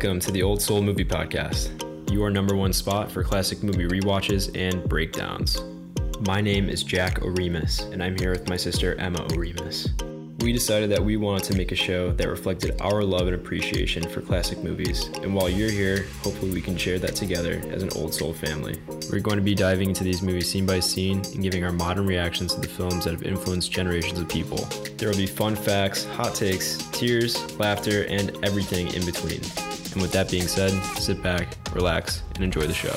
Welcome to the Old Soul Movie Podcast, your number one spot for classic movie rewatches and breakdowns. My name is Jack Oremus, and I'm here with my sister Emma Oremus. We decided that we wanted to make a show that reflected our love and appreciation for classic movies, and while you're here, hopefully we can share that together as an old soul family. We're going to be diving into these movies scene by scene and giving our modern reactions to the films that have influenced generations of people. There will be fun facts, hot takes, tears, laughter, and everything in between. And with that being said, sit back, relax, and enjoy the show.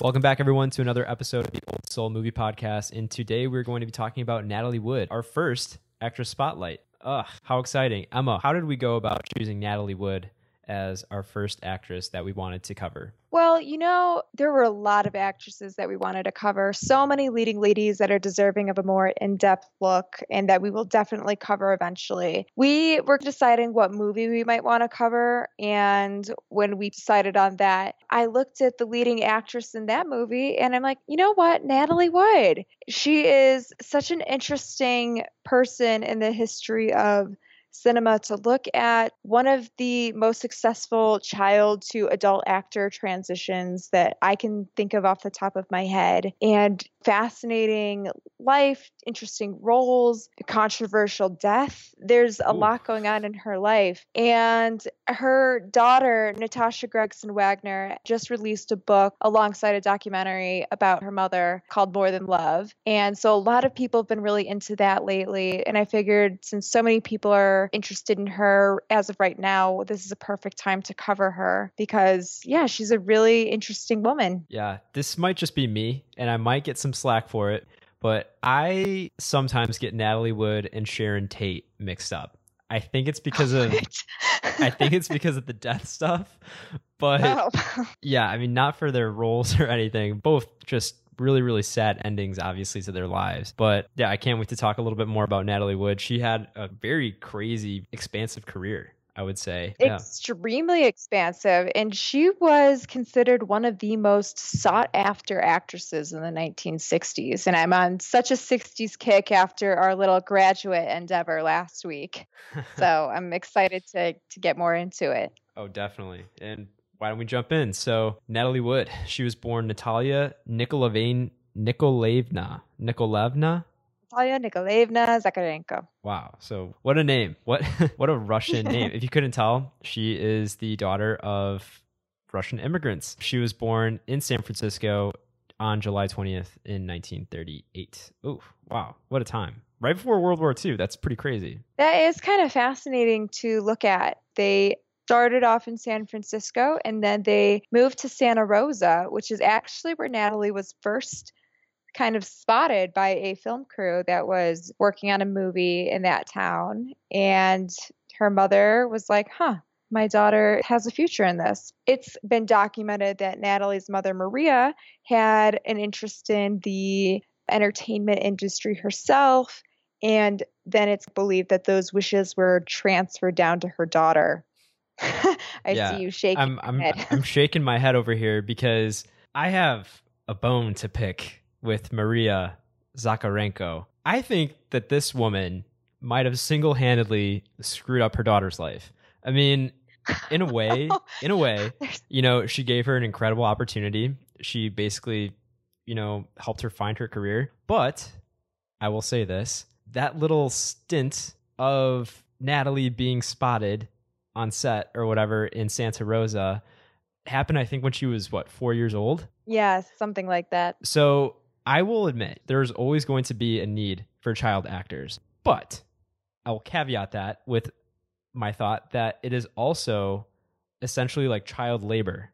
Welcome back, everyone, to another episode of the Old Soul Movie Podcast. And today we're going to be talking about Natalie Wood, our first actress spotlight. Ugh, how exciting. Emma, how did we go about choosing Natalie Wood as our first actress that we wanted to cover? Well, you know, there were a lot of actresses that we wanted to cover. So many leading ladies that are deserving of a more in depth look and that we will definitely cover eventually. We were deciding what movie we might want to cover. And when we decided on that, I looked at the leading actress in that movie and I'm like, you know what? Natalie Wood. She is such an interesting person in the history of cinema to look at one of the most successful child to adult actor transitions that I can think of off the top of my head. And fascinating life, interesting roles, controversial death. There's a Ooh. lot going on in her life. And her daughter, Natasha Gregson Wagner, just released a book alongside a documentary about her mother called More Than Love. And so a lot of people have been really into that lately. And I figured since so many people are interested in her as of right now, this is a perfect time to cover her because, yeah, she's a really interesting woman. Yeah, this might just be me, and I might get some slack for it, but I sometimes get Natalie Wood and Sharon Tate mixed up. I think it's because of I think it's because of the death stuff. But oh. yeah, I mean not for their roles or anything. Both just really really sad endings obviously to their lives. But yeah, I can't wait to talk a little bit more about Natalie Wood. She had a very crazy expansive career. I would say. Extremely yeah. expansive. And she was considered one of the most sought after actresses in the 1960s. And I'm on such a 60s kick after our little graduate endeavor last week. so I'm excited to, to get more into it. Oh, definitely. And why don't we jump in? So, Natalie Wood, she was born Natalia Nikolaevna. Nikolaevna. Nikolaevna Natalia Nikolaevna Zakharenko. Wow. So what a name. What what a Russian name. If you couldn't tell, she is the daughter of Russian immigrants. She was born in San Francisco on July 20th in 1938. Oh, wow. What a time. Right before World War II. That's pretty crazy. That is kind of fascinating to look at. They started off in San Francisco and then they moved to Santa Rosa, which is actually where Natalie was first kind of spotted by a film crew that was working on a movie in that town. And her mother was like, huh, my daughter has a future in this. It's been documented that Natalie's mother, Maria, had an interest in the entertainment industry herself. And then it's believed that those wishes were transferred down to her daughter. I yeah, see you shaking. I'm, I'm, I'm shaking my head over here because I have a bone to pick with Maria Zakharenko. I think that this woman might have single handedly screwed up her daughter's life. I mean, in a way, in a way, you know, she gave her an incredible opportunity. She basically, you know, helped her find her career. But I will say this that little stint of Natalie being spotted on set or whatever in Santa Rosa happened, I think, when she was what, four years old? Yeah, something like that. So I will admit there's always going to be a need for child actors, but I will caveat that with my thought that it is also essentially like child labor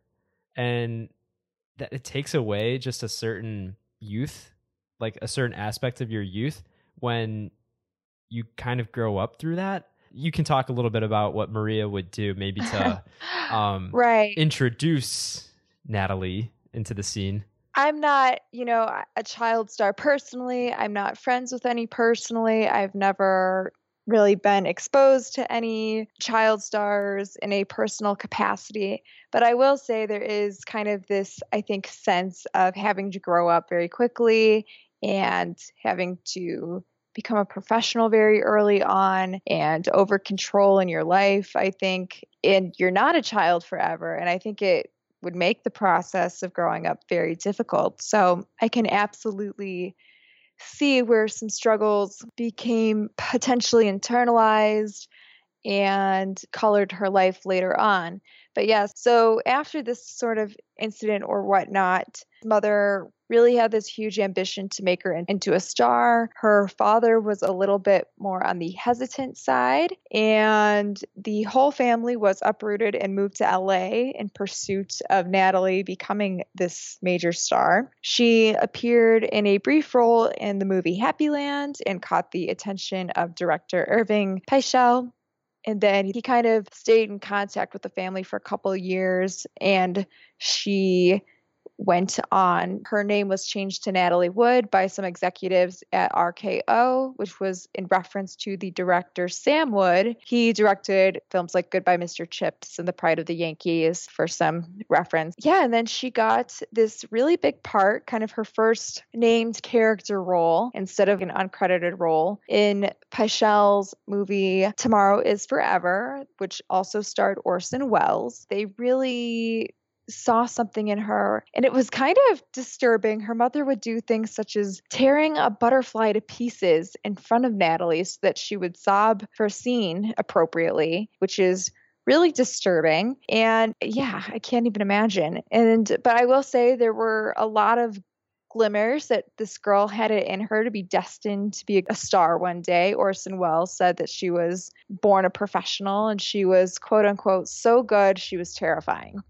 and that it takes away just a certain youth, like a certain aspect of your youth when you kind of grow up through that. You can talk a little bit about what Maria would do maybe to um, right. introduce Natalie into the scene. I'm not, you know, a child star personally. I'm not friends with any personally. I've never really been exposed to any child stars in a personal capacity. But I will say there is kind of this, I think, sense of having to grow up very quickly and having to become a professional very early on and over control in your life, I think. And you're not a child forever. And I think it would make the process of growing up very difficult. So I can absolutely see where some struggles became potentially internalized and colored her life later on. But yes, so after this sort of incident or whatnot, mother really had this huge ambition to make her into a star. Her father was a little bit more on the hesitant side, and the whole family was uprooted and moved to LA in pursuit of Natalie becoming this major star. She appeared in a brief role in the movie Happy Land and caught the attention of director Irving Pichel and then he kind of stayed in contact with the family for a couple of years and she went on. Her name was changed to Natalie Wood by some executives at RKO, which was in reference to the director Sam Wood. He directed films like Goodbye Mr. Chips and The Pride of the Yankees for some reference. Yeah, and then she got this really big part, kind of her first named character role instead of an uncredited role in Pichel's movie Tomorrow is Forever, which also starred Orson Welles. They really saw something in her and it was kind of disturbing. Her mother would do things such as tearing a butterfly to pieces in front of Natalie so that she would sob for scene appropriately, which is really disturbing. And yeah, I can't even imagine. And but I will say there were a lot of glimmers that this girl had it in her to be destined to be a star one day. Orson Welles said that she was born a professional and she was quote unquote so good she was terrifying.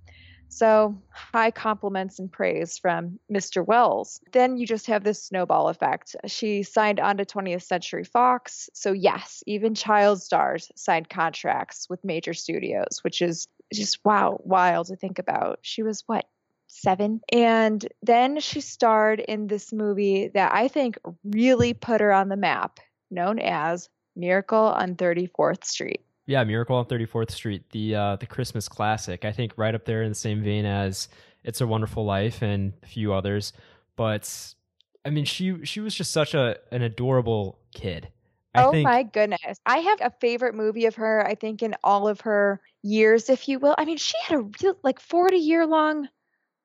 So, high compliments and praise from Mr. Welles. Then you just have this snowball effect. She signed on to 20th Century Fox. So, yes, even child stars signed contracts with major studios, which is just wow, wild to think about. She was what, seven? And then she starred in this movie that I think really put her on the map, known as Miracle on 34th Street. Yeah, Miracle on 34th Street, the uh, the Christmas classic. I think right up there in the same vein as It's a Wonderful Life and a few others. But I mean, she she was just such a an adorable kid. I oh think... my goodness. I have a favorite movie of her, I think, in all of her years, if you will. I mean, she had a real like 40 year long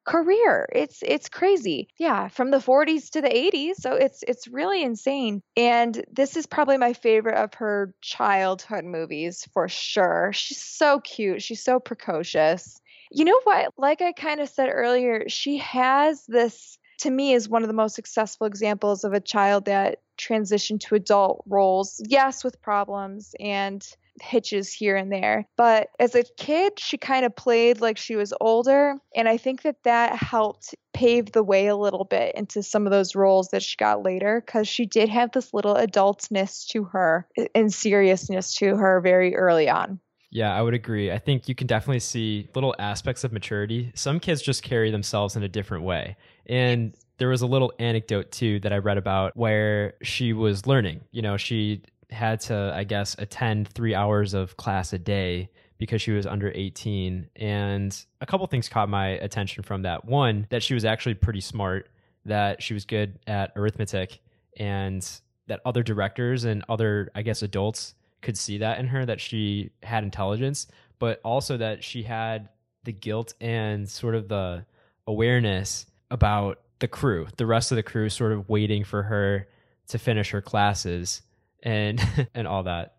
career. It's it's crazy. Yeah, from the 40s to the 80s. So it's it's really insane. And this is probably my favorite of her childhood movies for sure. She's so cute. She's so precocious. You know what? Like I kind of said earlier, she has this to me is one of the most successful examples of a child that transitioned to adult roles. Yes, with problems and hitches here and there. But as a kid, she kind of played like she was older. And I think that that helped pave the way a little bit into some of those roles that she got later because she did have this little adultness to her and seriousness to her very early on. Yeah, I would agree. I think you can definitely see little aspects of maturity. Some kids just carry themselves in a different way. And there was a little anecdote too that I read about where she was learning. You know, she had to, I guess, attend three hours of class a day because she was under 18. And a couple things caught my attention from that. One, that she was actually pretty smart, that she was good at arithmetic, and that other directors and other, I guess, adults could see that in her, that she had intelligence, but also that she had the guilt and sort of the awareness about the crew, the rest of the crew sort of waiting for her to finish her classes and and all that.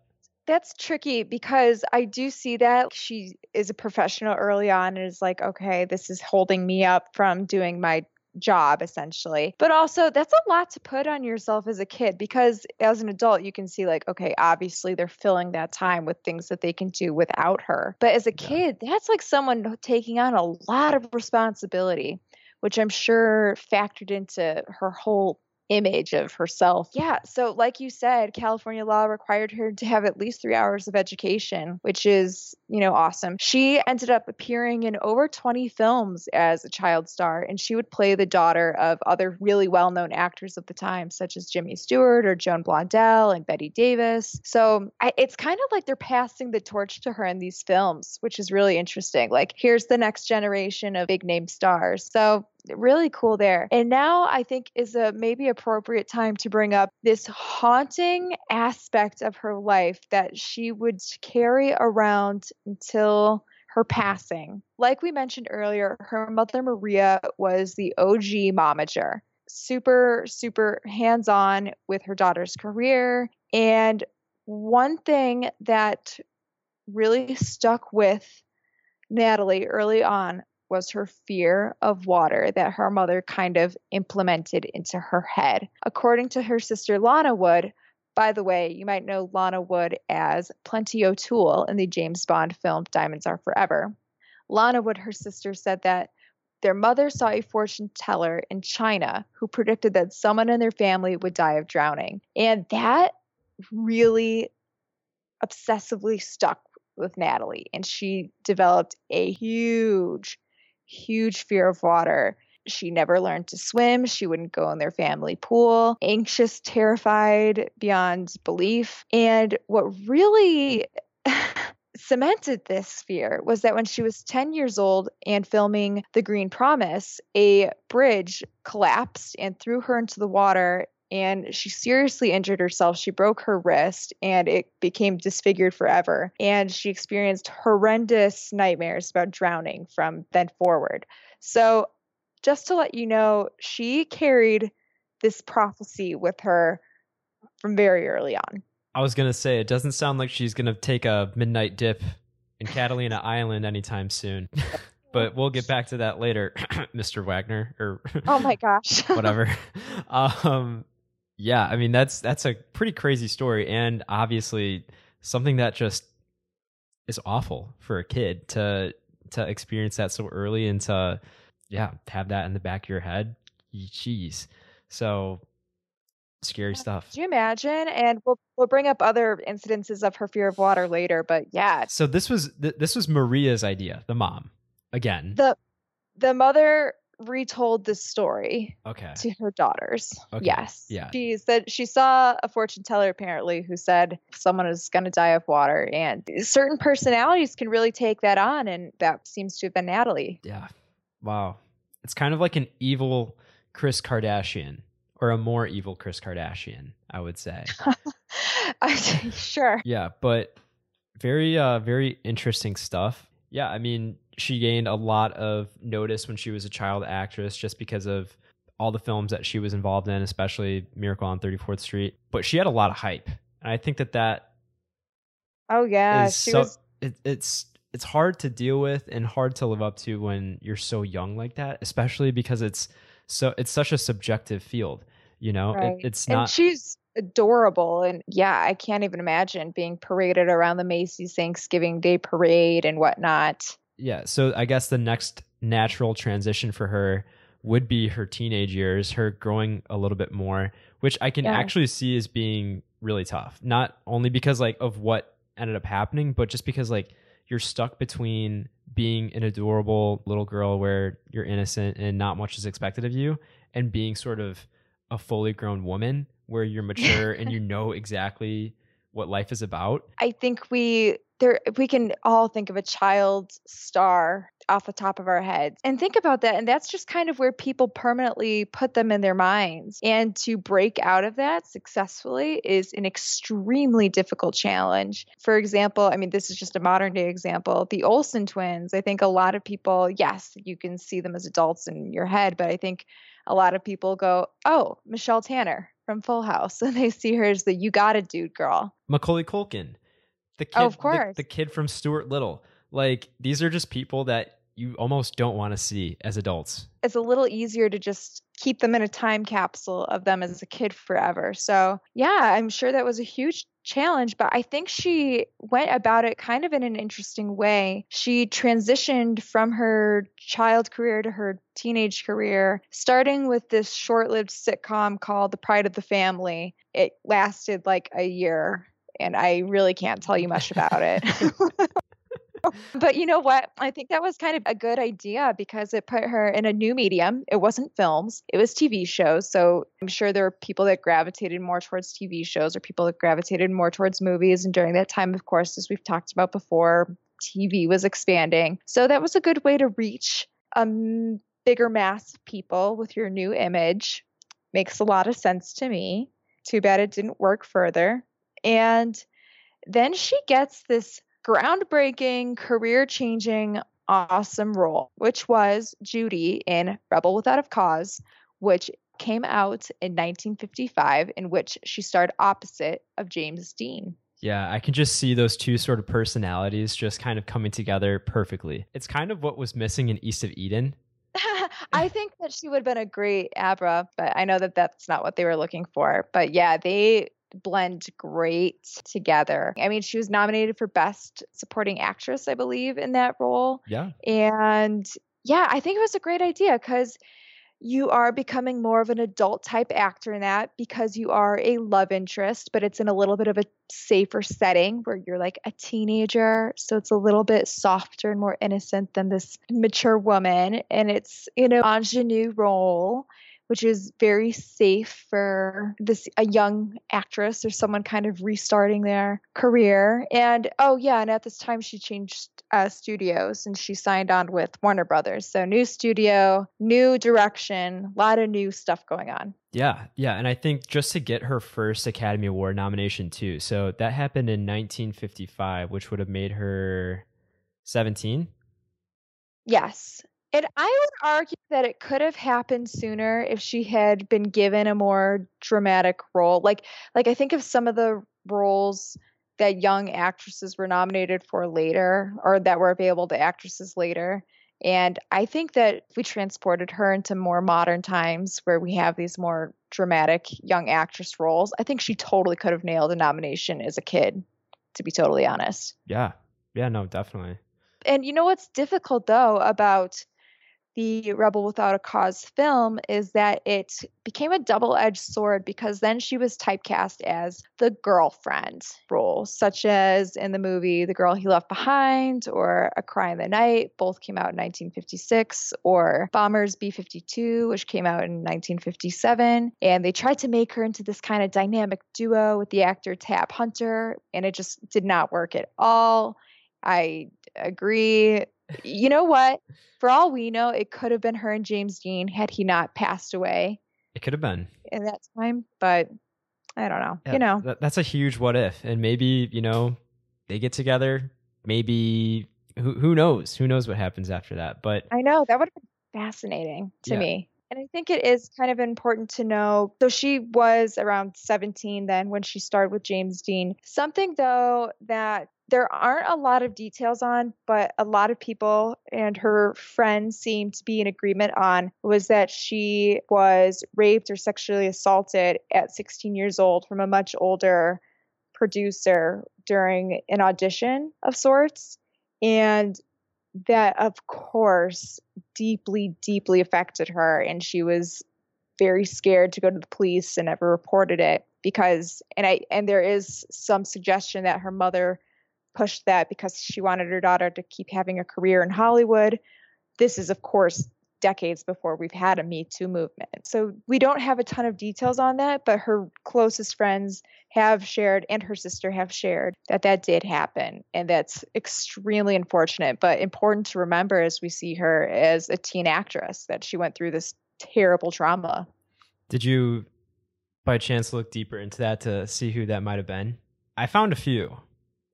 That's tricky because I do see that she is a professional early on and is like, okay, this is holding me up from doing my job essentially. But also, that's a lot to put on yourself as a kid because as an adult, you can see, like, okay, obviously they're filling that time with things that they can do without her. But as a kid, that's like someone taking on a lot of responsibility, which I'm sure factored into her whole image of herself. Yeah. So, like you said, California law required her to have at least three hours of education, which is, you know, awesome. She ended up appearing in over 20 films as a child star, and she would play the daughter of other really well known actors of the time, such as Jimmy Stewart or Joan Blondell and Bette Davis. So, I, it's kind of like they're passing the torch to her in these films, which is really interesting. Like, here's the next generation of big name stars. So, really cool there. And now I think is a maybe appropriate time to bring up this haunting aspect of her life that she would carry around until her passing. Like we mentioned earlier, her mother Maria was the OG momager. Super, super hands on with her daughter's career. And one thing that really stuck with Natalie early on was her fear of water that her mother kind of implemented into her head. According to her sister Lana Wood, by the way, you might know Lana Wood as Plenty O'Toole in the James Bond film Diamonds Are Forever. Lana Wood, her sister, said that their mother saw a fortune teller in China who predicted that someone in their family would die of drowning. And that really obsessively stuck with Natalie. And she developed a huge huge fear of water. She never learned to swim. She wouldn't go in their family pool, anxious, terrified beyond belief. And what really cemented this fear was that when she was 10 years old and filming The Green Promise, a bridge collapsed and threw her into the water and she seriously injured herself. She broke her wrist and it became disfigured forever. And she experienced horrendous nightmares about drowning from then forward. So, just to let you know, she carried this prophecy with her from very early on. I was going to say, it doesn't sound like she's going to take a midnight dip in Catalina Island anytime soon. but we'll get back to that later, Mr. Wagner or Oh my gosh. whatever. Um yeah, I mean that's that's a pretty crazy story, and obviously something that just is awful for a kid to to experience that so early and to yeah have that in the back of your head. Jeez, so scary stuff. Do you imagine? And we'll we'll bring up other incidences of her fear of water later, but yeah. So this was th- this was Maria's idea, the mom again. The the mother retold this story okay. to her daughters. Okay. Yes. Yeah. She said she saw a fortune teller apparently who said someone is going to die of water, and certain personalities can really take that on, and that seems to have been Natalie. Yeah. Wow. It's kind of like an evil Kris Kardashian, or a more evil Kris Kardashian, I would say. sure. Yeah, but very, uh, very interesting stuff. Yeah, I mean, she gained a lot of notice when she was a child actress just because of all the films that she was involved in, especially Miracle on 34th Street. But she had a lot of hype. And I think that that Oh yeah, she so, was it, it's it's hard to deal with and hard to live up to when you're so young like that, especially because it's so it's such a subjective field, you know? right. It, it's and not she's adorable and yeah i can't even imagine being paraded around the macy's thanksgiving day parade and whatnot yeah so i guess the next natural transition for her would be her teenage years her growing a little bit more which i can Yeah. actually see as being really tough not only because like of what ended up happening but just because like you're stuck between being an adorable little girl where you're innocent and not much is expected of you and being sort of a fully grown woman where you're mature and you know exactly what life is about I think we there we can all think of a child star off the top of our heads. And think about that and that's just kind of where people permanently put them in their minds. And to break out of that successfully is an extremely difficult challenge. For example i mean this is just a modern day example the olsen twins. I think a lot of people yes you can see them as adults in your head but i think a lot of people go oh michelle tanner from full house. And they see her as the you got it dude girl. Macaulay Culkin, the kid, Oh, of the- course. the, kid from Stuart Little. Like these are just people that you almost don't want to see as adults. it's a little easier to just keep them in a time capsule of them as a kid forever. So, yeah, I'm sure that was a huge challenge, but I think she went about it kind of in an interesting way. She transitioned from her child career to her teenage career, starting with this short lived sitcom called The Pride of the Family. It lasted like a year, and I really can't tell you much about it. but you know what? I think that was kind of a good idea because it put her in a new medium. It wasn't films, it was TV shows. So I'm sure there were people that gravitated more towards TV shows or people that gravitated more towards movies. And during that time, of course, as we've talked about before, TV was expanding. So that was a good way to reach a bigger mass of people with your new image. Makes a lot of sense to me. Too bad it didn't work further. And then she gets this groundbreaking, career changing, awesome role, which was Judy in Rebel Without a Cause, which came out in 1955, in which she starred opposite of James Dean. Yeah, I can just see those two sort of personalities just kind of coming together perfectly. It's kind of what was missing in East of Eden. I think that she would have been a great Abra, but I know that that's not what they were looking for. But yeah, they blend great together. I mean, she was nominated for Best Supporting Actress, I believe, in that role. Yeah. And yeah, I think it was a great idea because you are becoming more of an adult type actor in that because you are a love interest, but it's in a little bit of a safer setting where you're like a teenager. So it's a little bit softer and more innocent than this mature woman. And it's, you know, ingenue role which is very safe for this a young actress or someone kind of restarting their career. And oh yeah, and at this time she changed uh, studios and she signed on with Warner Brothers. So new studio, new direction, a lot of new stuff going on. Yeah, yeah, and I think just to get her first Academy Award nomination too. So that happened in 1955, which would have made her 17. Yes. And I would argue that it could have happened sooner if she had been given a more dramatic role. Like like I think of some of the roles that young actresses were nominated for later or that were available to actresses later. And I think that if we transported her into more modern times where we have these more dramatic young actress roles, I think she totally could have nailed a nomination as a kid, to be totally honest. Yeah. Yeah, no, definitely. And you know what's difficult though about the Rebel Without a Cause film is that it became a double edged sword because then she was typecast as the girlfriend role, such as in the movie The Girl He Left Behind or A Cry in the Night, both came out in 1956, or Bombers B 52, which came out in 1957. And they tried to make her into this kind of dynamic duo with the actor Tab Hunter, and it just did not work at all. I agree you know what? For all we know, it could have been her and James Dean had he not passed away. It could have been in that time, but I don't know. Yeah, you know, that, that's a huge what if, and maybe you know they get together. Maybe who who knows? Who knows what happens after that? But I know that would have been fascinating to yeah. me. And I think it is kind of important to know. So she was around 17 then when she started with James Dean. Something though that there aren't a lot of details on, but a lot of people and her friends seem to be in agreement on was that she was raped or sexually assaulted at 16 years old from a much older producer during an audition of sorts. And that, of course, deeply, deeply affected her. And she was very scared to go to the police and never reported it because and I and there is some suggestion that her mother pushed that because she wanted her daughter to keep having a career in Hollywood. This is, of course, decades before we've had a Me Too movement. So we don't have a ton of details on that, but her closest friends have shared and her sister have shared that that did happen. And that's extremely unfortunate, but important to remember as we see her as a teen actress that she went through this terrible trauma. Did you, by chance, look deeper into that to see who that might have been? I found a few.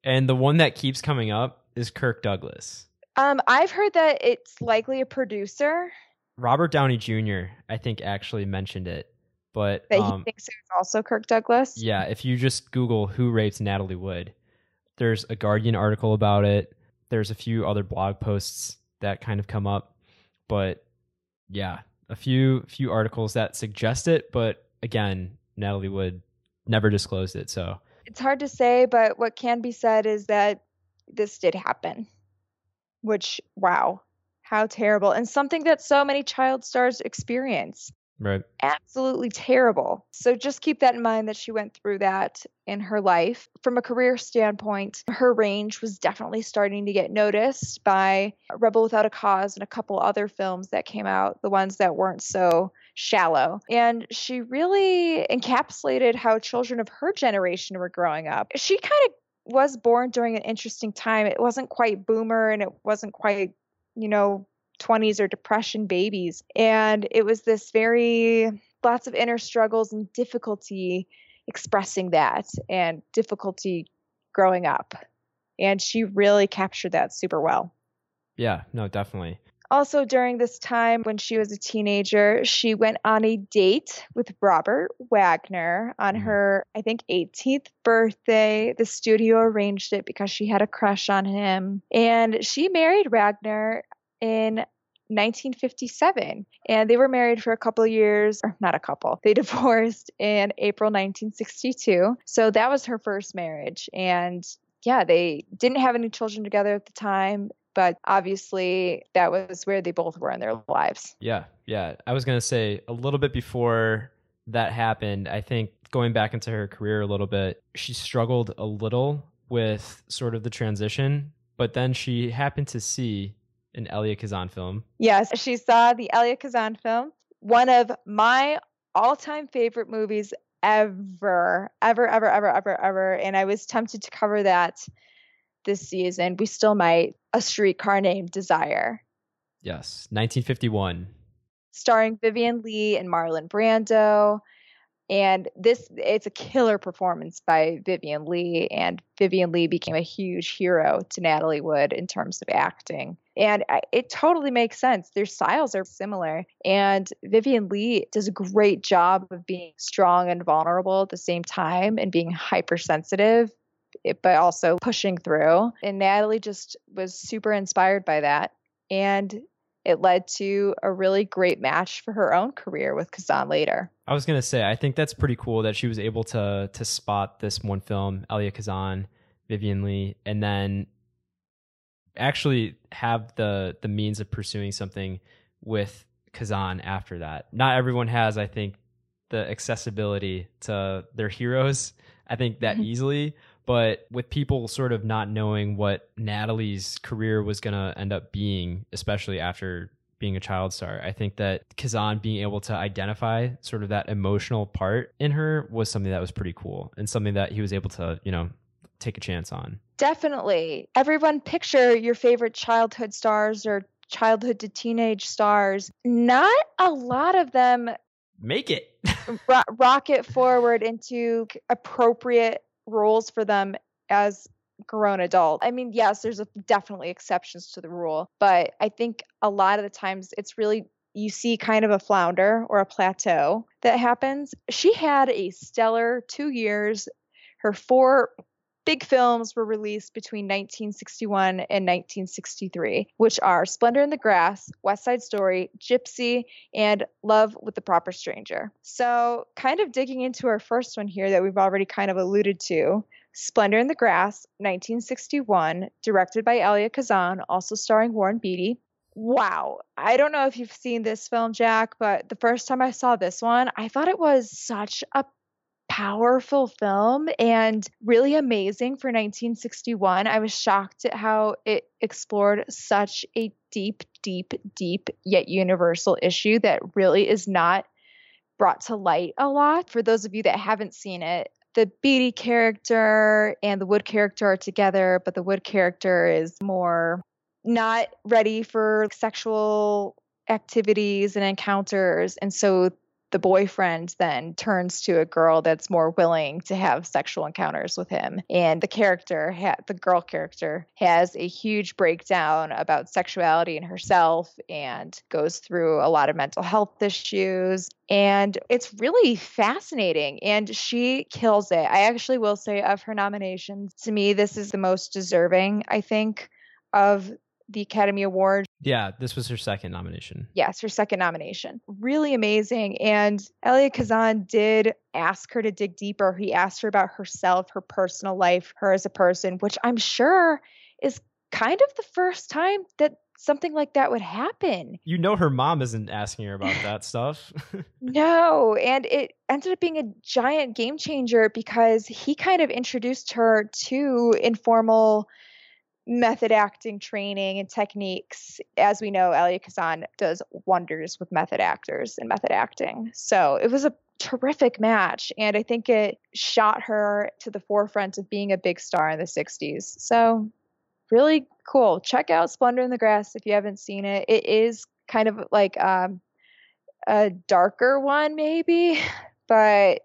And the one that keeps coming up is Kirk Douglas. Um, I've heard that it's likely a producer. Robert Downey Jr. I think actually mentioned it, but that um, he thinks it's also Kirk Douglas. Yeah, if you just Google who raped Natalie Wood, there's a Guardian article about it. There's a few other blog posts that kind of come up, but yeah, a few few articles that suggest it. But again, Natalie Wood never disclosed it, so It's hard to say, but what can be said is that this did happen. Which, wow, how terrible. And something that so many child stars experience. Right. Absolutely terrible. So just keep that in mind that she went through that in her life. From a career standpoint, her range was definitely starting to get noticed by Rebel Without a Cause and a couple other films that came out, the ones that weren't so shallow. And she really encapsulated how children of her generation were growing up. She kind of was born during an interesting time. It wasn't quite boomer and it wasn't quite, you know, 20s or depression babies. And it was this very, lots of inner struggles and difficulty expressing that and difficulty growing up. And she really captured that super well. Yeah, no, definitely. Also, during this time when she was a teenager, she went on a date with Robert Wagner on mm-hmm. her, I think, 18th birthday. The studio arranged it because she had a crush on him. And she married Wagner in 1957 and they were married for a couple of years or not a couple they divorced in april 1962 so that was her first marriage and yeah they didn't have any children together at the time but obviously that was where they both were in their lives. Yeah yeah. I was going to say a little bit before that happened i think going back into her career a little bit she struggled a little with sort of the transition but then she happened to see an Elia Kazan film. Yes, she saw the Elia Kazan film, one of my all-time favorite movies ever, ever, ever, ever, ever, ever. And I was tempted to cover that this season. We still might. A Streetcar Named Desire. Yes, 1951. Starring Vivian Leigh and Marlon Brando and this it's a killer performance by Vivian Leigh and Vivian Leigh became a huge hero to Natalie Wood in terms of acting and it totally makes sense their styles are similar and Vivian Leigh does a great job of being strong and vulnerable at the same time and being hypersensitive eh, but also pushing through and Natalie just was super inspired by that and it led to a really great match for her own career with Kazan later. I was gonna say, I think that's pretty cool that she was able to to spot this one film, Elia Kazan, Vivian Leigh, and then actually have the the means of pursuing something with Kazan after that. Not everyone has, I think, the accessibility to their heroes. I think that mm-hmm. easily, but with people sort of not knowing what Natalie's career was going to end up being, especially after being a child star, I think that Kazan being able to identify sort of that emotional part in her was something that was pretty cool and something that he was able to, you know, take a chance on. Definitely. Everyone picture your favorite childhood stars or childhood to teenage stars. Not a lot of them make it ro- rocket forward into appropriate roles for them as grown adult. I mean, yes, there's a, definitely exceptions to the rule, but I think a lot of the times it's really you see kind of a flounder or a plateau that happens. She had a stellar 2 years. Her four big films were released between 1961 and 1963, which are Splendor in the Grass, West Side Story, Gypsy, and Love with the Proper Stranger. So, kind of digging into our first one here that we've already kind of alluded to. Splendor in the Grass, 1961, directed by Elia Kazan, also starring Warren Beatty. Wow. I don't know if you've seen this film, Jack, but the first time I saw this one, I thought it was such a powerful film and really amazing for 1961. I was shocked at how it explored such a deep, deep, deep, yet universal issue that really is not brought to light a lot. For those of you that haven't seen it, the Beatty character and the Wood character are together, but the Wood character is more not ready for sexual activities and encounters. And so the boyfriend then turns to a girl that's more willing to have sexual encounters with him. And the character ha- the girl character has a huge breakdown about sexuality in herself and goes through a lot of mental health issues. And it's really fascinating. And she kills it. I actually will say of her nominations to me this is the most deserving i think of the Academy Award. Yeah, this was her second nomination. Yes, her second nomination. Really amazing. And Elia Kazan did ask her to dig deeper. He asked her about herself, her personal life, her as a person, which I'm sure is kind of the first time that something like that would happen. You know, her mom isn't asking her about that stuff. no, and it ended up being a giant game changer because he kind of introduced her to informal method acting training and techniques. As we know, Elia Kazan does wonders with method actors and method acting. So it was a terrific match. And I think it shot her to the forefront of being a big star in the 60s. So really cool. Check out Splendor in the Grass if you haven't seen it. It is kind of like um, a darker one, maybe, but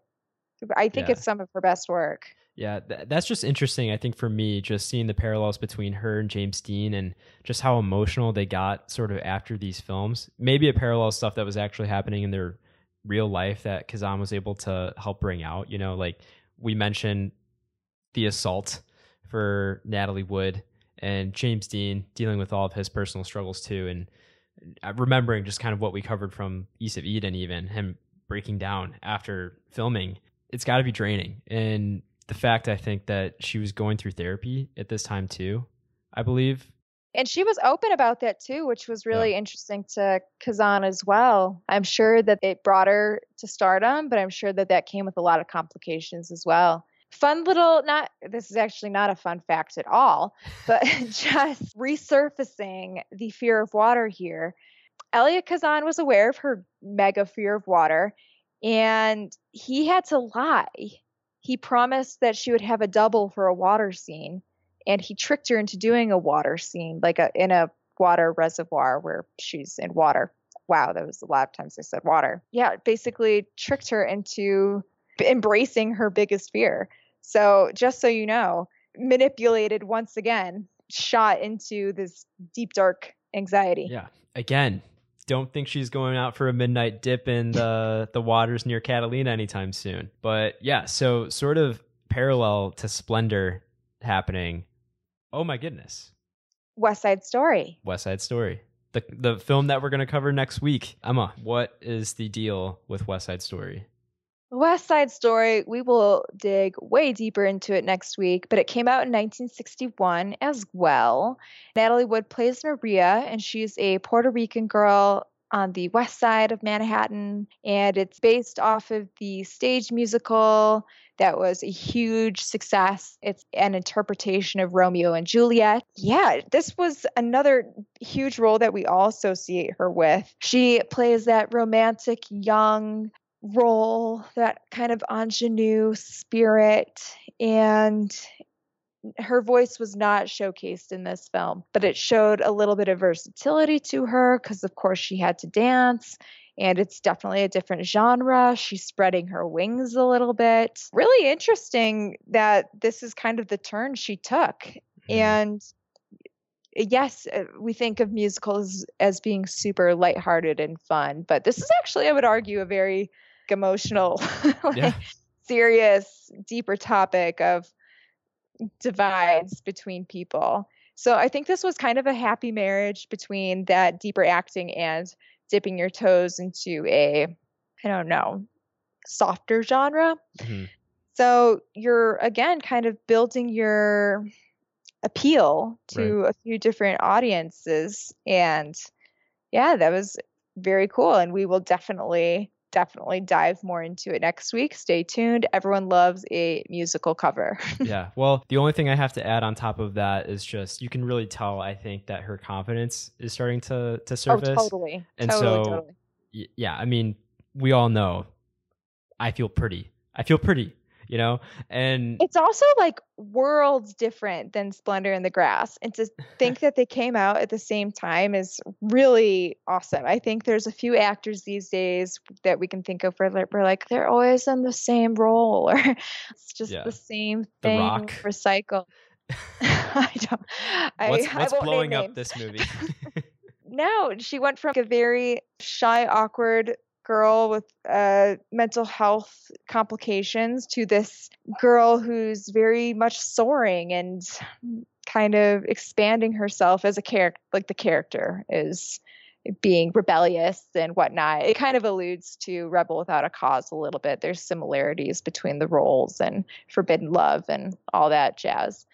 I think yeah. it's some of her best work. Yeah, th- that's just interesting. I think for me, just seeing the parallels between her and James Dean and just how emotional they got sort of after these films. Maybe a parallel stuff that was actually happening in their real life that Kazan was able to help bring out. You know, like we mentioned the assault for Natalie Wood and James Dean dealing with all of his personal struggles too, and uh, remembering just kind of what we covered from East of Eden, even him breaking down after filming. It's got to be draining, and the fact I think that she was going through therapy at this time too, I believe. And she was open about that too, which was really yeah. interesting to Kazan as well. I'm sure that it brought her to stardom, but I'm sure that that came with a lot of complications as well fun little not this is actually not a fun fact at all but just resurfacing the fear of water here Elia Kazan was aware of her mega fear of water and he had to lie he promised that she would have a double for a water scene and he tricked her into doing a water scene like a in a water reservoir where she's in water wow that was a lot of times i said water yeah basically tricked her into embracing her biggest fear so, just so you know, manipulated once again, shot into this deep, dark anxiety. Yeah. Again, don't think she's going out for a midnight dip in the the waters near Catalina anytime soon. But yeah, so sort of parallel to Splendor happening. Oh my goodness. West Side Story. West Side Story. The the film that we're going to cover next week. Emma, what is the deal with West Side Story? West Side Story, we will dig way deeper into it next week, but it came out in 1961 as well. Natalie Wood plays Maria, and she's a Puerto Rican girl on the west side of Manhattan, and it's based off of the stage musical that was a huge success. It's an interpretation of Romeo and Juliet. Yeah, this was another huge role that we all associate her with. She plays that romantic young role, that kind of ingenue spirit, and her voice was not showcased in this film, but it showed a little bit of versatility to her because, of course, she had to dance. And it's definitely a different genre. She's spreading her wings a little bit. Really interesting that this is kind of the turn she took. Mm-hmm. And yes, uh, we think of musicals as being super lighthearted and fun, but this is actually, I would argue, a very emotional, like, yeah. serious, deeper topic of divides between people. So I think this was kind of a happy marriage between that deeper acting and dipping your toes into a, I don't know, softer genre. Mm-hmm. So you're again kind of building your appeal to right. a few different audiences. And yeah, that was very cool. And we will definitely definitely dive more into it next week. Stay tuned. Everyone loves a musical cover. yeah. Well, the only thing I have to add on top of that is just you can really tell I think that her confidence is starting to to oh, surface. Oh, totally. And totally, so totally. yeah, I mean, we all know I feel pretty. I feel pretty you know? And it's also like worlds different than splendor in the grass and to think that they came out at the same time is really awesome. I think there's a few actors these days that we can think of where we're like they're always in the same role or it's just yeah. the same thing the rock. recycle i don't what's, I, what's I blowing up this movie? No she went from a very shy awkward girl with uh, mental health complications to this girl who's very much soaring and kind of expanding herself as a character, like the character is being rebellious and whatnot. It kind of alludes to Rebel Without a Cause a little bit. There's similarities between the roles and Forbidden Love and all that jazz.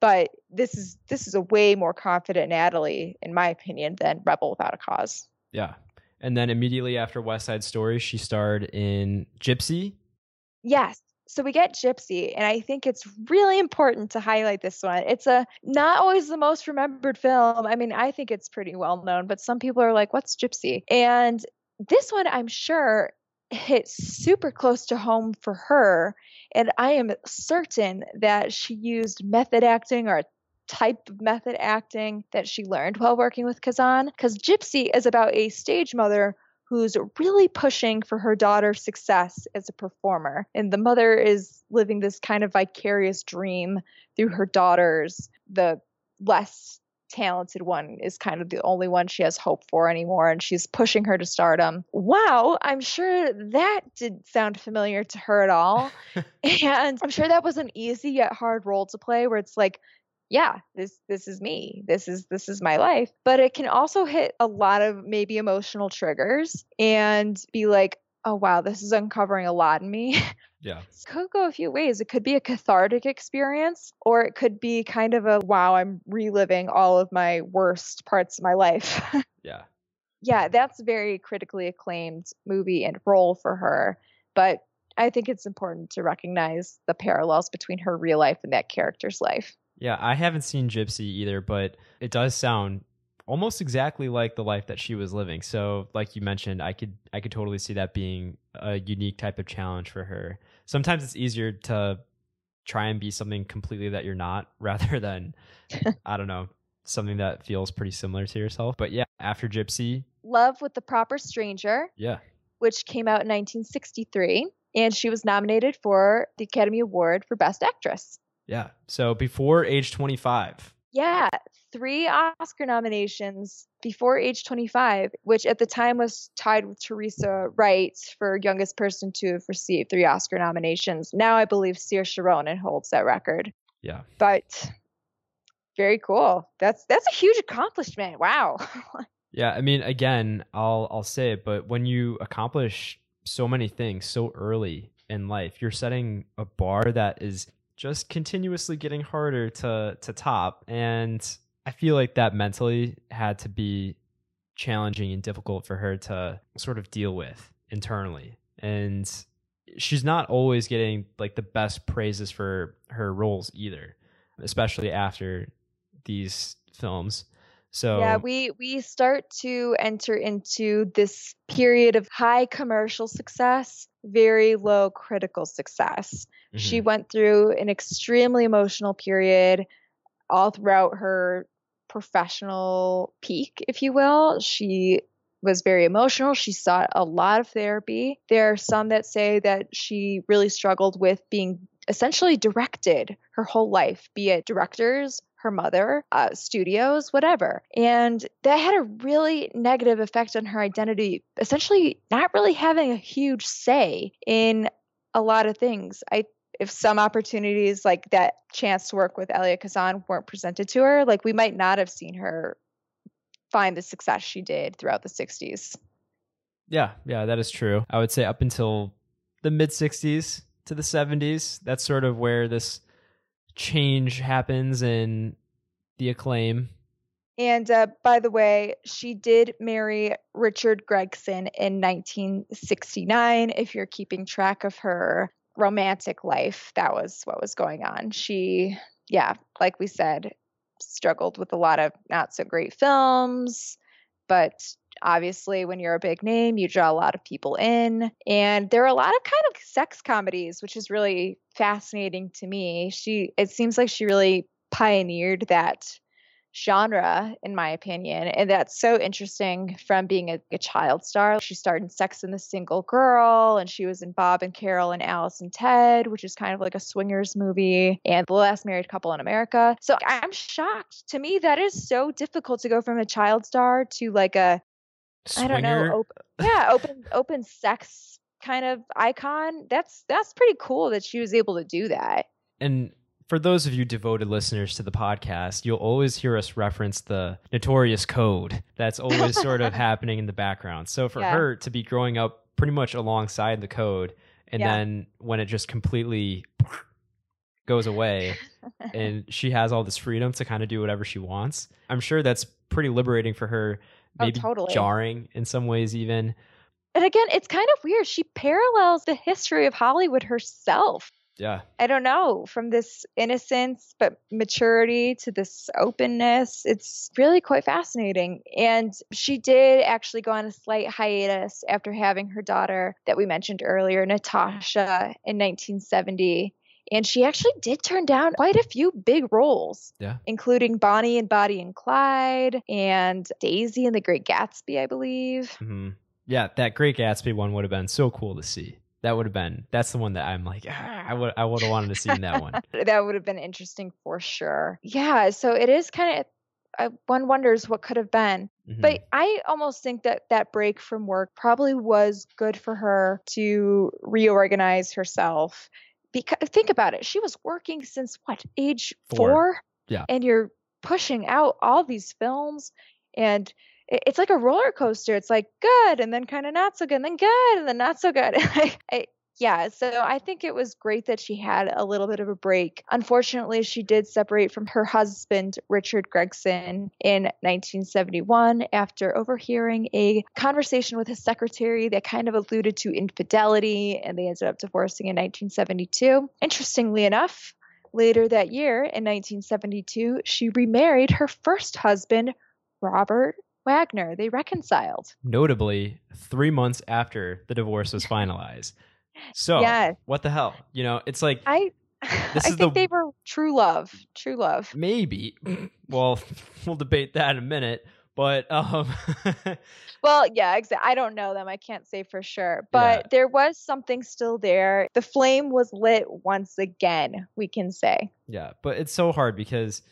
But this is this is a way more confident Natalie, in my opinion, than Rebel Without a Cause. Yeah. And then immediately after West Side Story, she starred in Gypsy. Yes so we get Gypsy, and I think it's really important to highlight this one. It's a not always the most remembered film. I mean, I think it's pretty well known, but some people are like, "What's Gypsy?" And this one, I'm sure, hit super close to home for her, and I am certain that she used method acting or type of method acting that she learned while working with Kazan. Because Gypsy is about a stage mother who's really pushing for her daughter's success as a performer. And the mother is living this kind of vicarious dream through her daughters. The less talented one is kind of the only one she has hope for anymore, and she's pushing her to stardom. Wow, I'm sure that did sound familiar to her at all. and I'm sure that was an easy yet hard role to play where it's like, yeah this this is me. This is this is my life. But it can also hit a lot of maybe emotional triggers and be like oh wow this is uncovering a lot in me. Yeah. It could go a few ways. It could be a cathartic experience or it could be kind of a wow i'm reliving all of my worst parts of my life. Yeah. Yeah that's very critically acclaimed movie and role for her but i think it's important to recognize the parallels between her real life and that character's life yeah, I haven't seen Gypsy either, but it does sound almost exactly like the life that she was living. So, like you mentioned, I could I could totally see that being a unique type of challenge for her. Sometimes it's easier to try and be something completely that you're not rather than I don't know, something that feels pretty similar to yourself. But yeah, after Gypsy, Love with the Proper Stranger. Yeah. Which came out in 1963 and she was nominated for the Academy Award for Best Actress. Yeah. So before age 25. Yeah. Three Oscar nominations before age 25, which at the time was tied with Teresa Wright for youngest person to have received three Oscar nominations. Now I believe Saoirse Ronan holds that record. Yeah. But very cool. That's that's a huge accomplishment. Wow. yeah, I mean again, I'll I'll say it, but when you accomplish so many things so early in life, you're setting a bar that is just continuously getting harder to to top and I feel like that mentally had to be challenging and difficult for her to sort of deal with internally. And she's not always getting like the best praises for her roles either, especially after these films. So Yeah, we we start to enter into this period of high commercial success, very low critical success. Mm-hmm. She went through an extremely emotional period all throughout her professional peak, if you will. She was very emotional. She sought a lot of therapy. There are some that say that she really struggled with being essentially directed her whole life, be it directors, her mother, uh, studios, whatever. And that had a really negative effect on her identity, essentially not really having a huge say in a lot of things. I if some opportunities like that chance to work with Elia Kazan weren't presented to her, like we might not have seen her find the success she did throughout the 60s. Yeah, yeah, that is true. I would say up until the mid 60s to the 70s, that's sort of where this change happens in the acclaim. And uh, by the way, she did marry Richard Gregson in 1969. If you're keeping track of her romantic life, that was what was going on. She, yeah, like we said, struggled with a lot of not so great films, but obviously when you're a big name you draw a lot of people in and there are a lot of kind of sex comedies which is really fascinating to me. She it seems like she really pioneered that genre in my opinion and that's so interesting from being a, a, child star. She starred in sex and the single girl and she was in bob and carol and alice and ted which is kind of like a swingers movie and the last married couple in america. So i'm shocked. To me that is so difficult to go from a child star to like a Swinger? I don't know. Open, yeah, open open sex kind of icon. That's that's pretty cool that she was able to do that. And for those of you devoted listeners to the podcast, you'll always hear us reference the notorious code that's always sort of happening in the background. So for Yeah. her to be growing up pretty much alongside the code, and Yeah. then when it just completely goes away and she has all this freedom to kind of do whatever she wants, I'm sure that's pretty liberating for her. Oh, Maybe totally. jarring in some ways, even. And again, it's kind of weird. She parallels the history of Hollywood herself. Yeah. I don't know, from this innocence but maturity to this openness. It's really quite fascinating. And she did actually go on a slight hiatus after having her daughter that we mentioned earlier, Natasha, in 1970. And she actually did turn down quite a few big roles, Yeah. including Bonnie and Bonnie and Clyde and Daisy and the Great Gatsby, I believe. hmm Yeah, that Great Gatsby one would have been so cool to see. That would have been. That's the one that I'm like, ah, I would. I would have wanted to see in that one. that would have been interesting for sure. Yeah, so it is kind of uh, one wonders what could have been. Mhm. But I almost think that that break from work probably was good for her to reorganize herself. Because think about it, she was working since what age Four. four? Yeah. and you're pushing out all these films, and it- it's like a roller coaster. It's like good, and then kind of not so good, and then good, and then not so good. I, yeah, so I think it was great that she had a little bit of a break. Unfortunately, she did separate from her husband, Richard Gregson, in 1971 after overhearing a conversation with his secretary that kind of alluded to infidelity, and they ended up divorcing in 1972. Interestingly enough, later that year in 1972, she remarried her first husband, Robert Wagner. They reconciled. Notably, three months after the divorce was finalized. So, Yeah. what the hell? You know, it's like I This I is think the- they were true love. True love. maybe. Well, we'll debate that in a minute. But um, Well, yeah, exactly. I don't know them. I can't say for sure. But there was something still there. The flame was lit once again, we can say. Yeah, but it's so hard because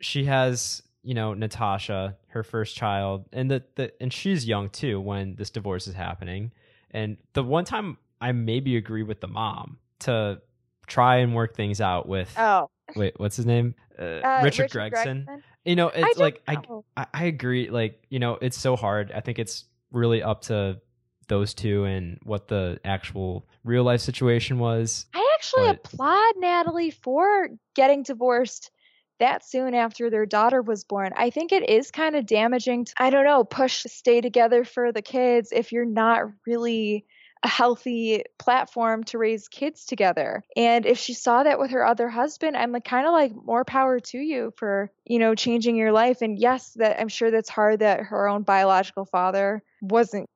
she has, you know, Natasha, her first child, and the, the and she's young too when this divorce is happening. And the one time I maybe agree with the mom to try and work things out with Oh, wait, what's his name? Uh, uh, Richard, Gregson. You know, it's don't like I, know. I I agree. Like you know, it's so hard. I think it's really up to those two and what the actual real life situation was. I actually but- applaud Natalie for getting divorced that soon after their daughter was born. I think it is kind of damaging to, I don't know, push to stay together for the kids if you're not really a healthy platform to raise kids together. And if she saw that with her other husband, I'm like kind of like more power to you for, you know, changing your life. And yes, that I'm sure that's hard that her own biological father wasn't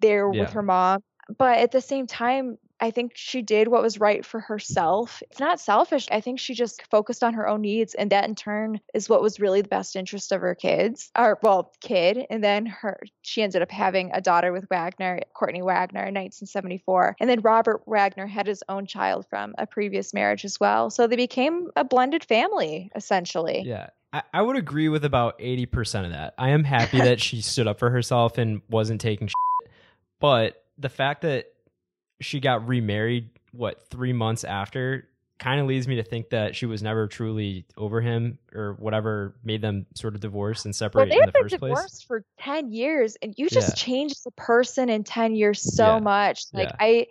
there Yeah. with her mom. But at the same time, I think she did what was right for herself. It's not selfish. I think she just focused on her own needs, and that in turn is what was really the best interest of her kids, or well, kid. And then her, she ended up having a daughter with Wagner, Courtney Wagner, in 1974. And then Robert Wagner had his own child from a previous marriage as well. So they became a blended family, essentially. Yeah. I, would agree with about 80% of that. I am happy that she stood up for herself and wasn't taking shit. But the fact that she got remarried, what, three months after, kind of leads me to think that she was never truly over him or whatever made them sort of divorce and Well, separate they in the first place. divorced for 10 years and you just Yeah. changed the person in 10 years so Yeah. much. Like Yeah. I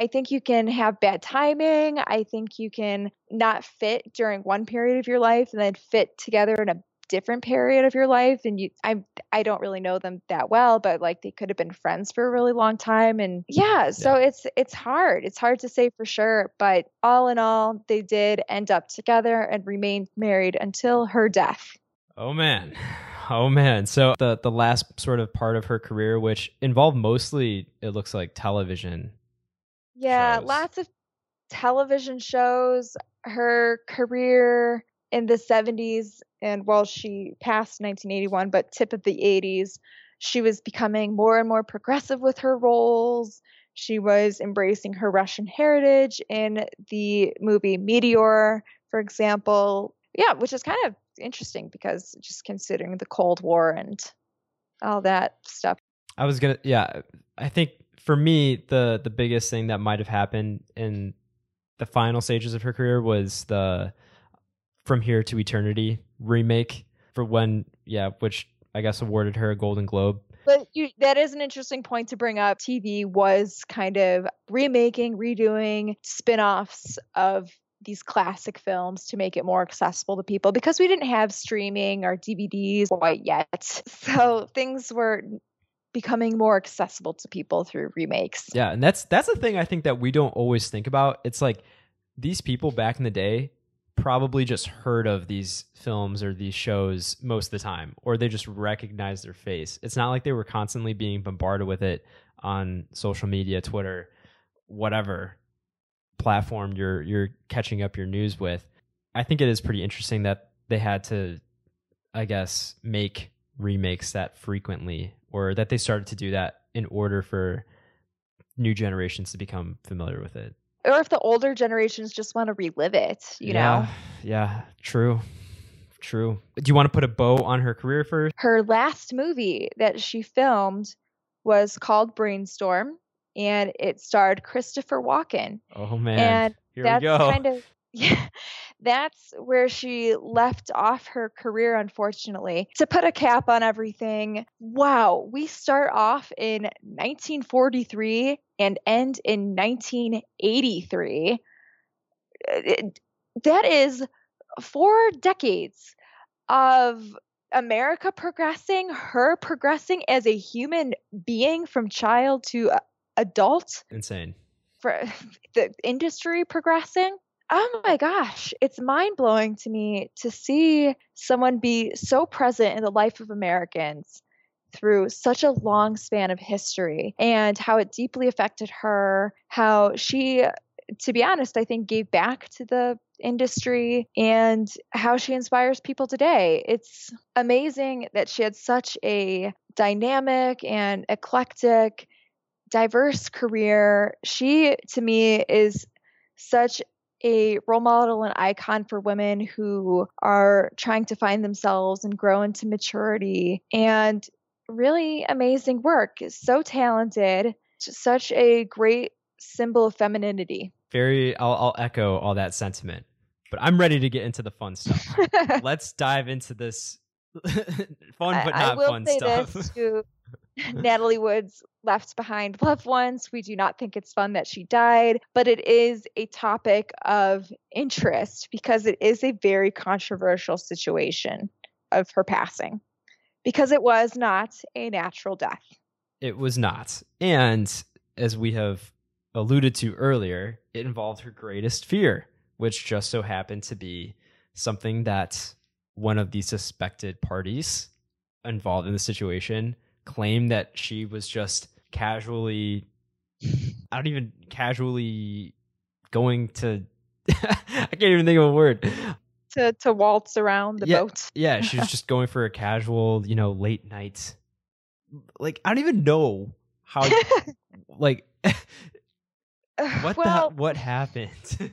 I think you can have bad timing. I think you can not fit during one period of your life and then fit together in a different period of your life and you I I don't really know them that well but like they could have been friends for a really long time and yeah so it's it's hard it's hard to say for sure but all in all they did end up together and remained married until her death Oh man. Oh man. So the the last sort of part of her career which involved mostly it looks like television. Yeah, shows. lots of television shows. Her career in the 70s, and while she passed 1981, but tip of the 80s, she was becoming more and more progressive with her roles. She was embracing her Russian heritage in the movie Meteor, for example. Yeah, which is kind of interesting because just considering the Cold War and all that stuff. I was gonna, yeah. I think for me, the the biggest thing that might have happened in the final stages of her career was the From Here to Eternity remake for when, yeah, which I guess awarded her a Golden Globe. But you, that is an interesting point to bring up. TV was kind of remaking, redoing spin offs of these classic films to make it more accessible to people because we didn't have streaming or DVDs quite yet. So things were becoming more accessible to people through remakes. Yeah, and that's that's the thing I think that we don't always think about. It's like these people back in the day probably just heard of these films or these shows most of the time or they just recognize their face. It's not like they were constantly being bombarded with it on social media, Twitter, whatever platform you're you're catching up your news with. I think it is pretty interesting that they had to I guess make remakes that frequently or that they started to do that in order for new generations to become familiar with it. Or if the older generations just want to relive it, you yeah, know? Yeah, true. True. Do you want to put a bow on her career first? Her last movie that she filmed was called Brainstorm and it starred Christopher Walken. Oh man. And Here that's we go. kind of yeah, that's where she left off her career, unfortunately. To put a cap on everything, wow, we start off in 1943 and end in 1983. It- that is four decades of America progressing, her progressing as a human being from child to adult Insane. for the industry progressing. Oh my gosh, it's mind blowing to me to see someone be so present in the life of Americans through such a long span of history and how it deeply affected her, how she, to be honest, I think gave back to the industry and how she inspires people today. It's amazing that she had such a dynamic and eclectic diverse career. She, to me, is such a role model and icon for women who are trying to find themselves and grow into maturity and really amazing work. So talented, such a great symbol of femininity. Very I'll I'll echo all that sentiment. But I'm ready to get into the fun stuff. Let's dive into this fun but I, I not will fun say stuff. this to Natalie Wood's left behind loved ones. We do not think it's fun that she died, but it is a topic of interest because it is a very controversial situation of her passing because it was not a natural death. It was not. And as we have alluded to earlier, it involved her greatest fear, which just so happened to be something that one of the suspected parties involved in the situation claimed that she was just casually I don't even casually going to I can't even think of a word. To to waltz around the Yeah. boat. Yeah, she was just going for a casual, you know, late night. Like I don't even know how like what well, the what happened?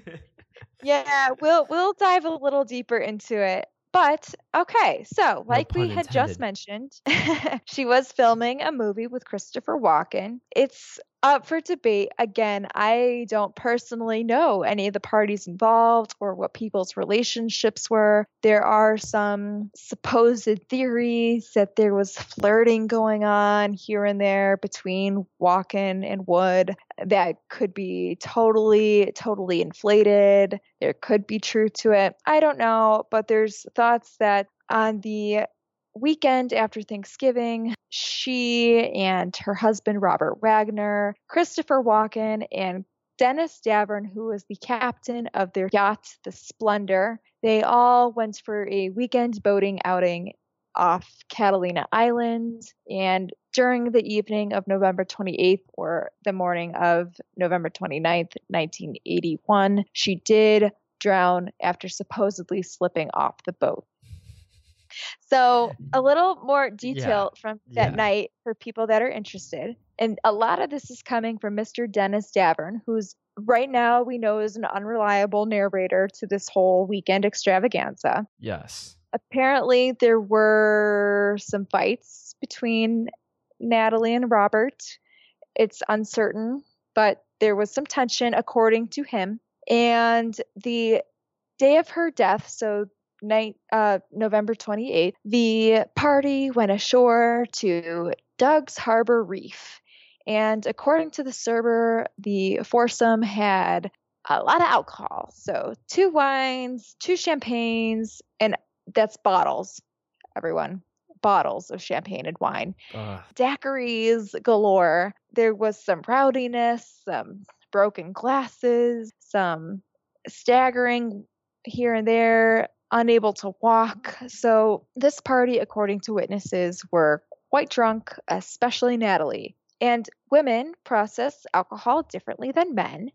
yeah, we'll we'll dive a little deeper into it. But okay, so like we pun had just mentioned, she was filming a movie with Christopher Walken. It's up for debate. Again, I don't personally know any of the parties involved or what people's relationships were. There are some supposed theories that there was flirting going on here and there between Walken and Wood that could be totally, totally inflated. There could be truth to it. I don't know, but there's thoughts that on the weekend after Thanksgiving, she and her husband, Robert Wagner, Christopher Walken, and Dennis Davern, who was the captain of their yacht, the Splendor, they all went for a weekend boating outing off Catalina Island. And during the evening of November 28th or the morning of November 29th, 1981, she did drown after supposedly slipping off the boat. So, a little more detail from that yeah. night for people that are interested. And a lot of this is coming from Mr. Dennis Davern, who's right now we know is an unreliable narrator to this whole weekend extravaganza. yes. Apparently, there were some fights between Natalie and Robert. It's uncertain, but there was some tension according to him. And the day of her death, so night, uh, November 28th, the party went ashore to Doug's Harbor Reef. And according to the server, the foursome had a lot of alcohol. So two wines, two champagnes, and that's bottles, everyone. Bottles of champagne and wine. Ugh. Daiquiris galore. There was some rowdiness, some broken glasses, some staggering here and there, unable to walk. So, this party, according to witnesses, were quite drunk, especially Natalie. And women process alcohol differently than men.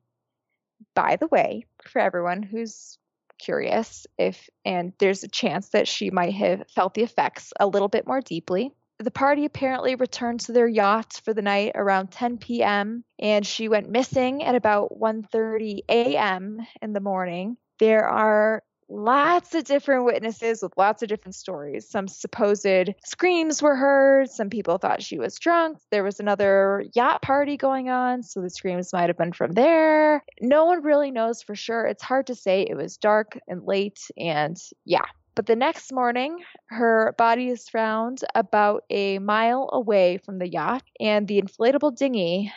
By the way, for everyone who's curious, if and there's a chance that she might have felt the effects a little bit more deeply. The party apparently returned to their yacht for the night around 10 p.m. and she went missing at about 1:30 a.m. in the morning. There are lots of different witnesses with lots of different stories. Some supposed screams were heard. Some people thought she was drunk. There was another yacht party going on, so the screams might have been from there. No one really knows for sure. It's hard to say. It was dark and late, and yeah. But the next morning, her body is found about a mile away from the yacht, and the inflatable dinghy,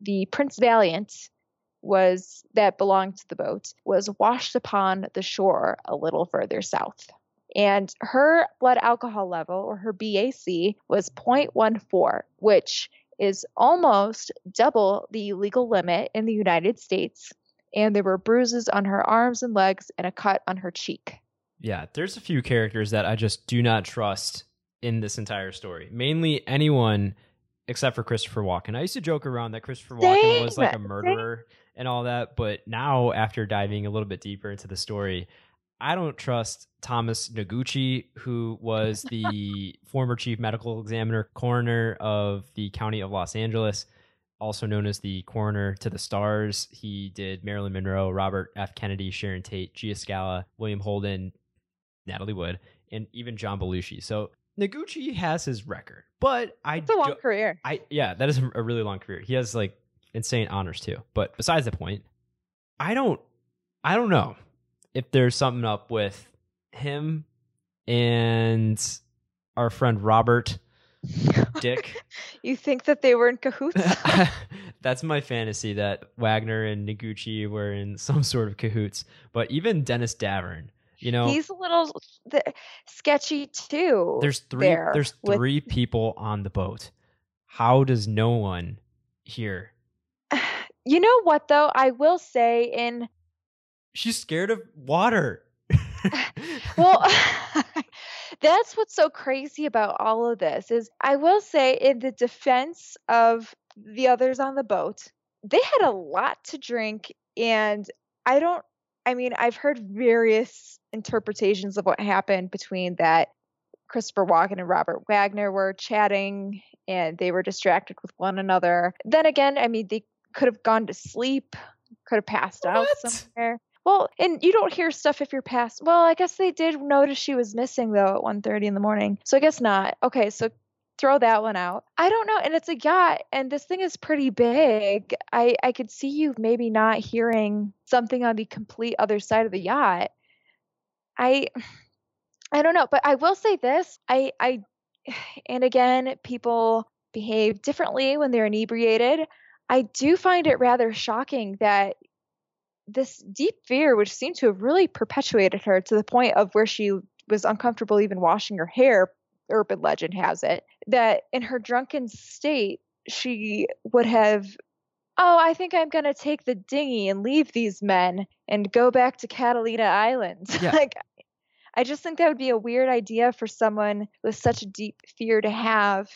the Prince Valiant, was that belonged to the boat was washed upon the shore a little further south. And her blood alcohol level, or her BAC, was 0.14, which is almost double the legal limit in the United States. And there were bruises on her arms and legs and a cut on her cheek. Yeah, there's a few characters that I just do not trust in this entire story. Mainly anyone except for Christopher Walken. I used to joke around that Christopher Walken Same, was like a same. And all that, but now after diving a little bit deeper into the story, I don't trust Thomas Noguchi, who was the former chief medical examiner, coroner of the county of Los Angeles, also known as the coroner to the stars. He did Marilyn Monroe, Robert F. Kennedy, Sharon Tate, Gia Scala, William Holden, Natalie Wood, and even John Belushi. So Noguchi has his record, but I It's a long do- career. I yeah, that is a really long career. He has like insane honors too. But besides the point, I don't I don't know if there's something up with him and our friend Robert Dick. You think that they were in cahoots? That's my fantasy that Wagner and Noguchi were in some sort of cahoots. But even Dennis Davern, you know, He's a little th- sketchy too. there's three there there's with- three people on the boat. How does no one here You know what though? I will say in She's scared of water. well that's what's so crazy about all of this is I will say in the defense of the others on the boat, they had a lot to drink and I don't I mean, I've heard various interpretations of what happened between that Christopher Walken and Robert Wagner were chatting and they were distracted with one another. Then again, I mean, they could have gone to sleep, could have passed out somewhere. Well, and you don't hear stuff if you're past. Well, I guess they did notice she was missing though at 1:30 in the morning. So I guess not. Okay, so throw that one out. I don't know, and it's a yacht, and this thing is pretty big. I I could see you maybe not hearing something on the complete other side of the yacht. I I don't know, but I will say this. I I and again, people behave differently when they're inebriated. I do find it rather shocking that this deep fear, which seemed to have really perpetuated her to the point of where she was uncomfortable even washing her hair, urban legend has it, that in her drunken state, she would have, oh, I think I'm going to take the dinghy and leave these men and go back to Catalina Island. Yeah. like, I just think that would be a weird idea for someone with such a deep fear to have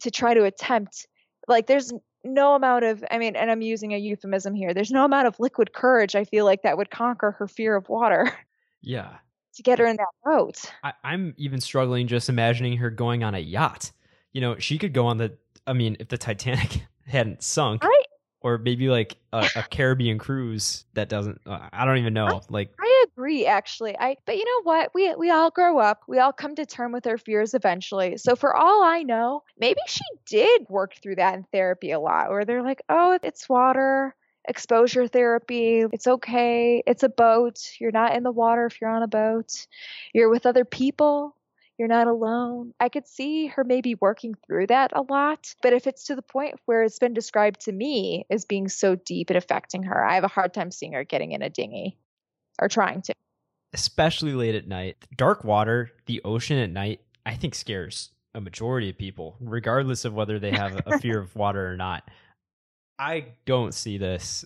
to try to attempt. Like, there's no amount of, I mean, and I'm using a euphemism here, there's no amount of liquid courage I feel like that would conquer her fear of water yeah. to get her in that boat. I, I'm even struggling just imagining her going on a yacht. You know, she could go on the. I mean, if the Titanic hadn't sunk, Right. or maybe like a, a Caribbean cruise that doesn't. Uh, I don't even know. Like, I agree, actually. I but you know what? We we all grow up. We all come to term with our fears eventually. So for all I know, maybe she did work through that in therapy a lot, where they're like, "Oh, it's water," exposure therapy. It's okay. It's a boat. You're not in the water if you're on a boat. You're with other people. You're not alone. I could see her maybe working through that a lot. But if it's to the point where it's been described to me as being so deep and affecting her, I have a hard time seeing her getting in a dinghy or trying to. Especially late at night. Dark water, the ocean at night, I think scares a majority of people, regardless of whether they have a fear of water or not. I don't see this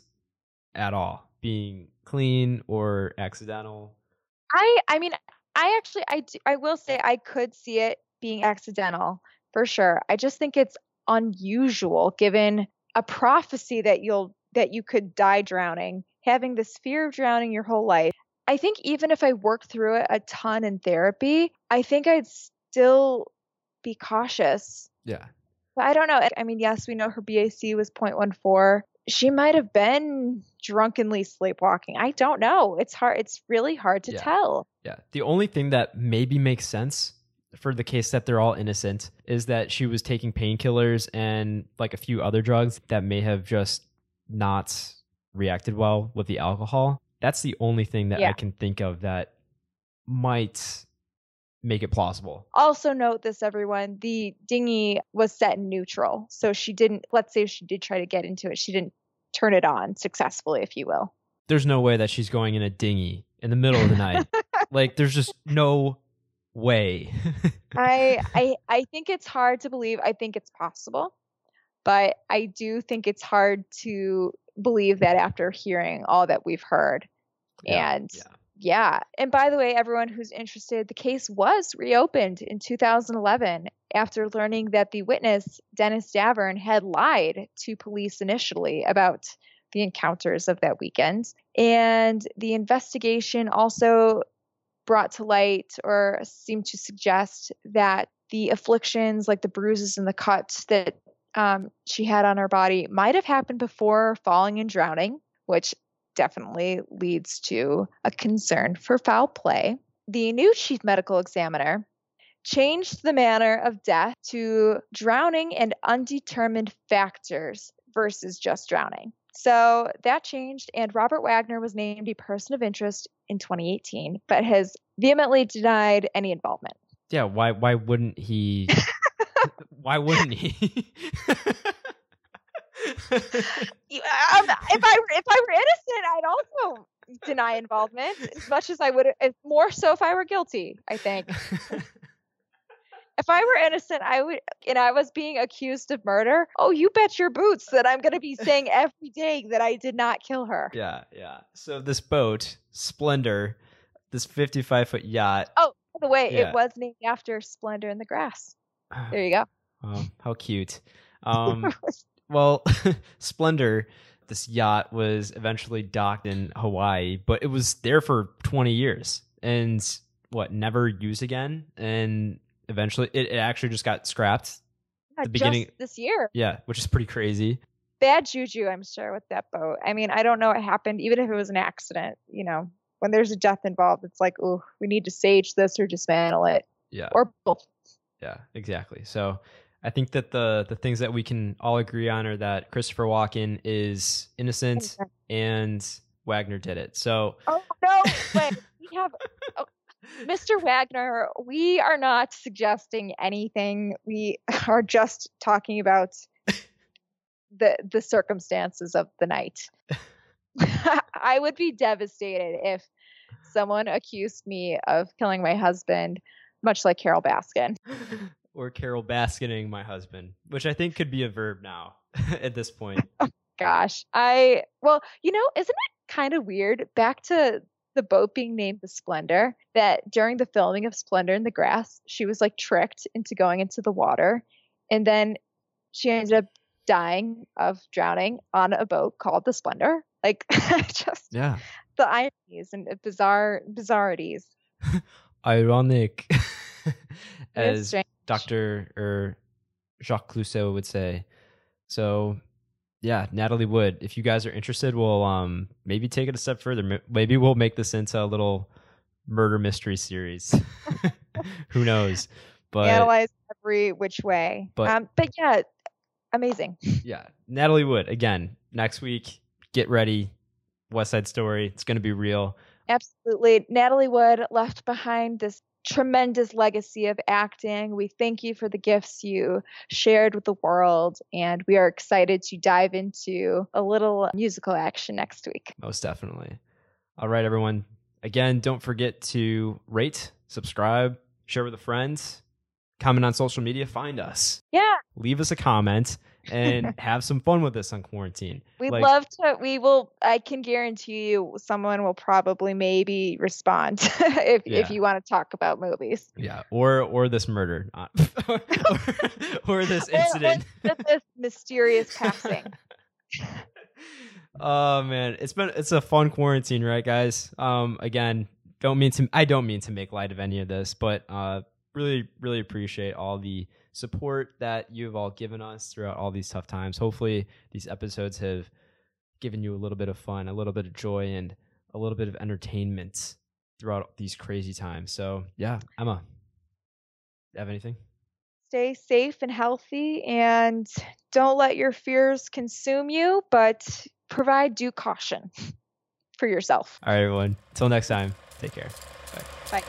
at all being clean or accidental. I I mean I actually I do, I will say I could see it being accidental for sure. I just think it's unusual given a prophecy that you'll that you could die drowning, having this fear of drowning your whole life. I think even if I worked through it a ton in therapy, I think I'd still be cautious. Yeah. But I don't know. I mean, yes, we know her BAC was 0.14. She might have been drunkenly sleepwalking. I don't know. It's hard. It's really hard to Yeah. tell. Yeah. The only thing that maybe makes sense for the case that they're all innocent is that she was taking painkillers and like a few other drugs that may have just not reacted well with the alcohol. That's the only thing that I can think of that might make it plausible. Also, note this, everyone the dinghy was set in neutral. So she didn't, let's say she did try to get into it, she didn't turn it on successfully, if you will. There's no way that she's going in a dinghy in the middle of the night. like there's just no way. I, I, I think it's hard to believe. I think it's possible. But I do think it's hard to believe that after hearing all that we've heard. Yeah, and yeah. yeah. And by the way, everyone who's interested, the case was reopened in 2011 after learning that the witness, Dennis Davern, had lied to police initially about the encounters of that weekend. And the investigation also brought to light or seemed to suggest that the afflictions, like the bruises and the cuts that um, she had on her body, might have happened before falling and drowning, which definitely leads to a concern for foul play. The new chief medical examiner changed the manner of death to drowning and undetermined factors versus just drowning. So that changed, and Robert Wagner was named a person of interest in 2018, but has vehemently denied any involvement. Yeah, why why wouldn't he why wouldn't he? If I were- if I were innocent, I'd also deny involvement as much as I would. More so if I were guilty. I think if I were innocent, I would, and I was being accused of murder. Oh, you bet your boots that I'm going to be saying every day that I did not kill her. yeah, yeah. So this boat, Splendor, this 55 foot yacht. Oh, by the way, Yeah. it was named after Splendor in the Grass. There you go. Oh, how cute. Um, well, Splendor, this yacht was eventually docked in Hawaii, but it was there for 20 years and what, never used again. And eventually it, it actually just got scrapped. Yeah, the beginning- this year. Yeah, which is pretty crazy. Bad juju, I'm sure, with that boat. I mean, I don't know what happened, even if it was an accident. You know, when there's a death involved, it's like, oh, we need to sage this or dismantle it, Yeah. or both. Yeah, exactly. So I think that the the things that we can all agree on are that Christopher Walken is innocent and Wagner did it. So Oh no, wait, we have oh, Mr. Wagner. We are not suggesting anything. We are just talking about the the circumstances of the night. I would be devastated if someone accused me of killing my husband, much like Carole Baskin. or Carol Basketing my husband, which I think could be a verb now at this point. Gosh, I well, you know, isn't it kind of weird? Back to the boat being named the Splendor, that during the filming of Splendor in the Grass, she was like tricked into going into the water, and then she ended up dying of drowning on a boat called the Splendor. Like, just Yeah. the ironies and bizarre bizarrities. Ironic as strange. Dr. or Jacques Clouseau would say. So yeah, Natalie Wood, if you guys are interested, we'll um maybe take it a step further. Maybe we'll make this into a little murder mystery series. Who knows? But Analyze every which way. but- um, but yeah, amazing. yeah, Natalie Wood again next week. get ready. West Side Story. It's going to be real. Absolutely. Natalie Wood left behind this tremendous legacy of acting. We thank you for the gifts you shared with the world, and we are excited to dive into a little musical action next week. Most definitely. All right, everyone. Again, don't forget to rate, subscribe, share with a friend, comment on social media, find us. Yeah. Leave us a comment and have some fun with us on quarantine. We'd like, love to. We will. I can guarantee you, someone will probably maybe respond if yeah. if you want to talk about movies. Yeah, or or this murder, or, or, this incident, or, or this mysterious passing. oh man, it's been it's a fun quarantine, right, guys? Um, again, don't mean to. I don't mean to make light of any of this, but uh, really, really appreciate all the support that you've all given us throughout all these tough times. Hopefully, these episodes have given you a little bit of fun, a little bit of joy, and a little bit of entertainment throughout these crazy times. So, yeah, Emma, have anything? Stay safe and healthy, and don't let your fears consume you, but provide due caution for yourself. All right, everyone. Until next time, take care. Bye. Bye.